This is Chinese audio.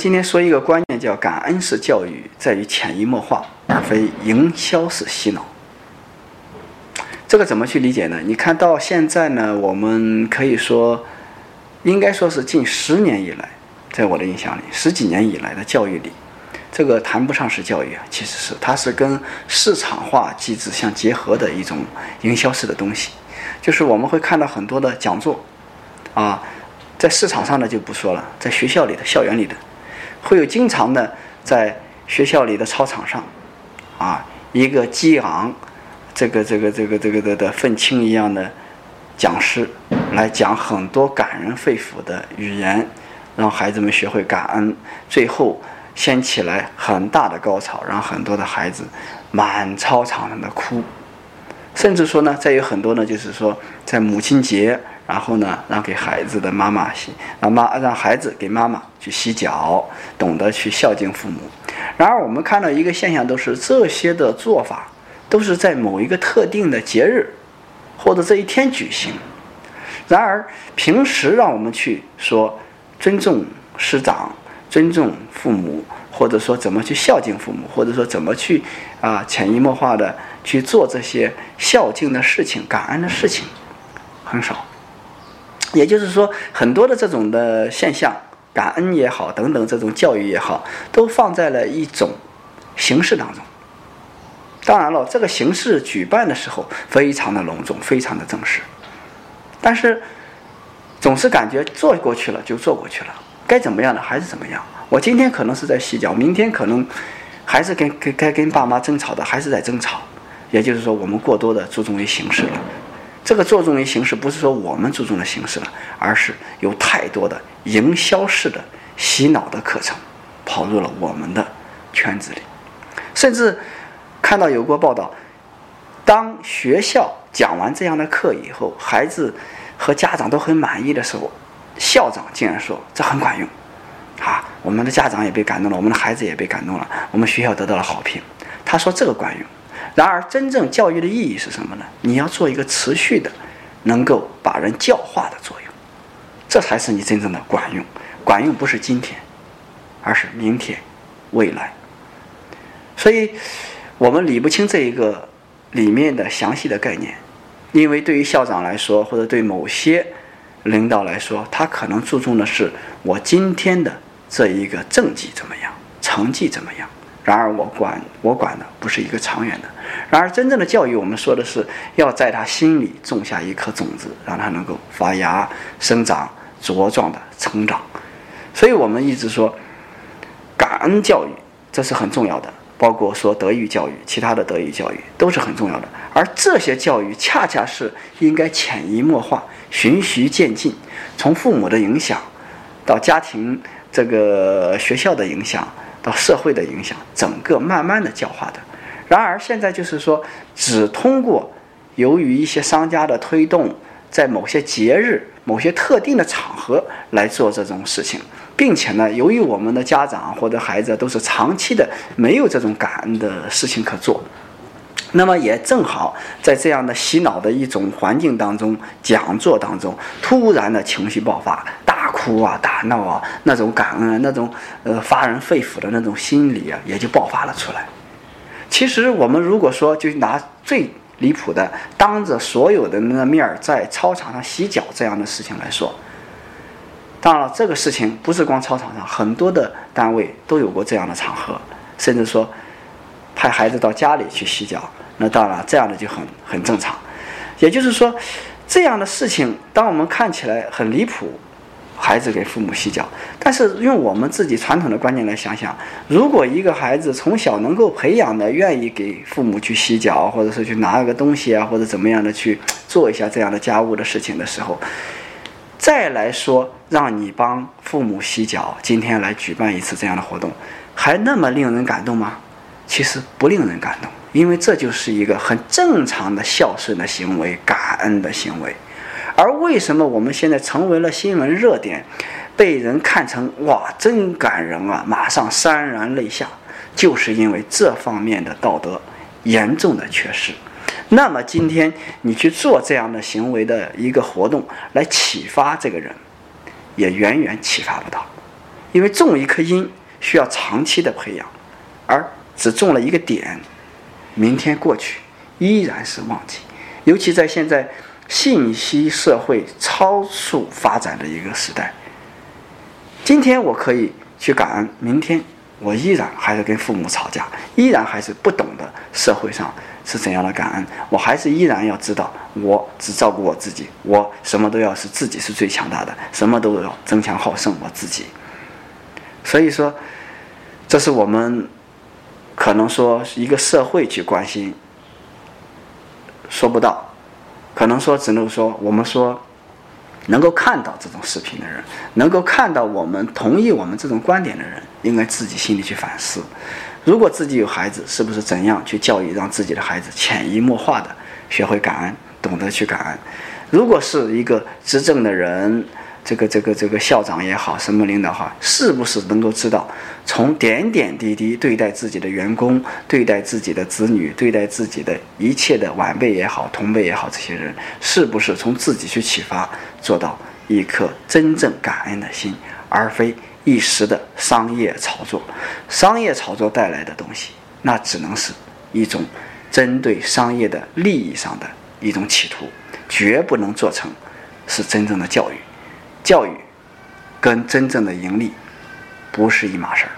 今天说一个观念，叫感恩式教育在于潜移默化，而非营销式洗脑。这个怎么去理解呢？你看到现在呢，我们可以说，应该说是近十年以来，在我的印象里，十几年以来的教育里，这个谈不上是教育啊，其实是它是跟市场化机制相结合的一种营销式的东西。就是我们会看到很多的讲座，啊，在市场上的就不说了，在学校里的、校园里的，会有经常的在学校里的操场上，啊，一个激昂。这个这个这个这个的的愤青一样的讲师来讲很多感人肺腑的语言，让孩子们学会感恩，最后掀起来很大的高潮，让很多的孩子满操场上的哭，甚至说呢，再有很多呢，就是说在母亲节，然后呢，让给孩子的妈妈洗，让妈让孩子给妈妈去洗脚，懂得去孝敬父母。然而，我们看到一个现象，都是这些的做法。都是在某一个特定的节日，或者这一天举行。然而，平时让我们去说尊重师长、尊重父母，或者说怎么去孝敬父母，或者说怎么去啊潜移默化的去做这些孝敬的事情、感恩的事情，很少。也就是说，很多的这种的现象，感恩也好，等等这种教育也好，都放在了一种形式当中。当然了，这个形式举办的时候非常的隆重，非常的正式，但是总是感觉做过去了就做过去了，该怎么样的还是怎么样。我今天可能是在洗脚，明天可能还是跟跟该跟爸妈争吵的还是在争吵。也就是说，我们过多的注重于形式了。这个注重于形式，不是说我们注重的形式了，而是有太多的营销式的洗脑的课程跑入了我们的圈子里，甚至。看到有过报道，当学校讲完这样的课以后，孩子和家长都很满意的时候，校长竟然说这很管用，啊，我们的家长也被感动了，我们的孩子也被感动了，我们学校得到了好评。他说这个管用。然而，真正教育的意义是什么呢？你要做一个持续的，能够把人教化的作用，这才是你真正的管用。管用不是今天，而是明天、未来。所以。我们理不清这一个里面的详细的概念，因为对于校长来说，或者对某些领导来说，他可能注重的是我今天的这一个政绩怎么样，成绩怎么样。然而我管我管的不是一个长远的。然而真正的教育，我们说的是要在他心里种下一颗种子，让他能够发芽、生长、茁壮的成长。所以我们一直说，感恩教育这是很重要的。包括说德育教育，其他的德育教育都是很重要的，而这些教育恰恰是应该潜移默化、循序渐进，从父母的影响，到家庭、这个学校的影响，到社会的影响，整个慢慢的教化的。然而现在就是说，只通过由于一些商家的推动，在某些节日、某些特定的场合来做这种事情。并且呢，由于我们的家长或者孩子都是长期的没有这种感恩的事情可做，那么也正好在这样的洗脑的一种环境当中，讲座当中，突然的情绪爆发，哭啊、打闹啊，那种感恩、那种呃发人肺腑的那种心理啊，也就爆发了出来。其实我们如果说就拿最离谱的，当着所有的人的面儿在操场上洗脚这样的事情来说。当然了，这个事情不是光操场上，很多的单位都有过这样的场合，甚至说派孩子到家里去洗脚。那当然，这样的就很很正常。也就是说，这样的事情，当我们看起来很离谱，孩子给父母洗脚，但是用我们自己传统的观念来想想，如果一个孩子从小能够培养的愿意给父母去洗脚，或者是去拿个东西啊，或者怎么样的去做一下这样的家务的事情的时候，再来说。让你帮父母洗脚，今天来举办一次这样的活动，还那么令人感动吗？其实不令人感动，因为这就是一个很正常的孝顺的行为、感恩的行为。而为什么我们现在成为了新闻热点，被人看成哇真感人啊，马上潸然泪下，就是因为这方面的道德严重的缺失。那么今天你去做这样的行为的一个活动，来启发这个人。也远远启发不到，因为种一颗因需要长期的培养，而只种了一个点，明天过去依然是忘记。尤其在现在信息社会超速发展的一个时代，今天我可以去感恩，明天我依然还是跟父母吵架，依然还是不懂得社会上是怎样的感恩，我还是依然要知道，我只照顾我自己，我什么都要是自己是最强大的，什么都要争强好胜我自己。所以说，这是我们可能说一个社会去关心，说不到，可能说只能说我们说能够看到这种视频的人，能够看到我们同意我们这种观点的人，应该自己心里去反思。如果自己有孩子，是不是怎样去教育，让自己的孩子潜移默化的学会感恩，懂得去感恩？如果是一个执政的人。这个这个这个校长也好，什么领导哈，是不是能够知道从点点滴滴对待自己的员工、对待自己的子女、对待自己的一切的晚辈也好、同辈也好，这些人是不是从自己去启发，做到一颗真正感恩的心，而非一时的商业炒作？商业炒作带来的东西，那只能是一种针对商业的利益上的一种企图，绝不能做成是真正的教育。教育跟真正的盈利不是一码事儿。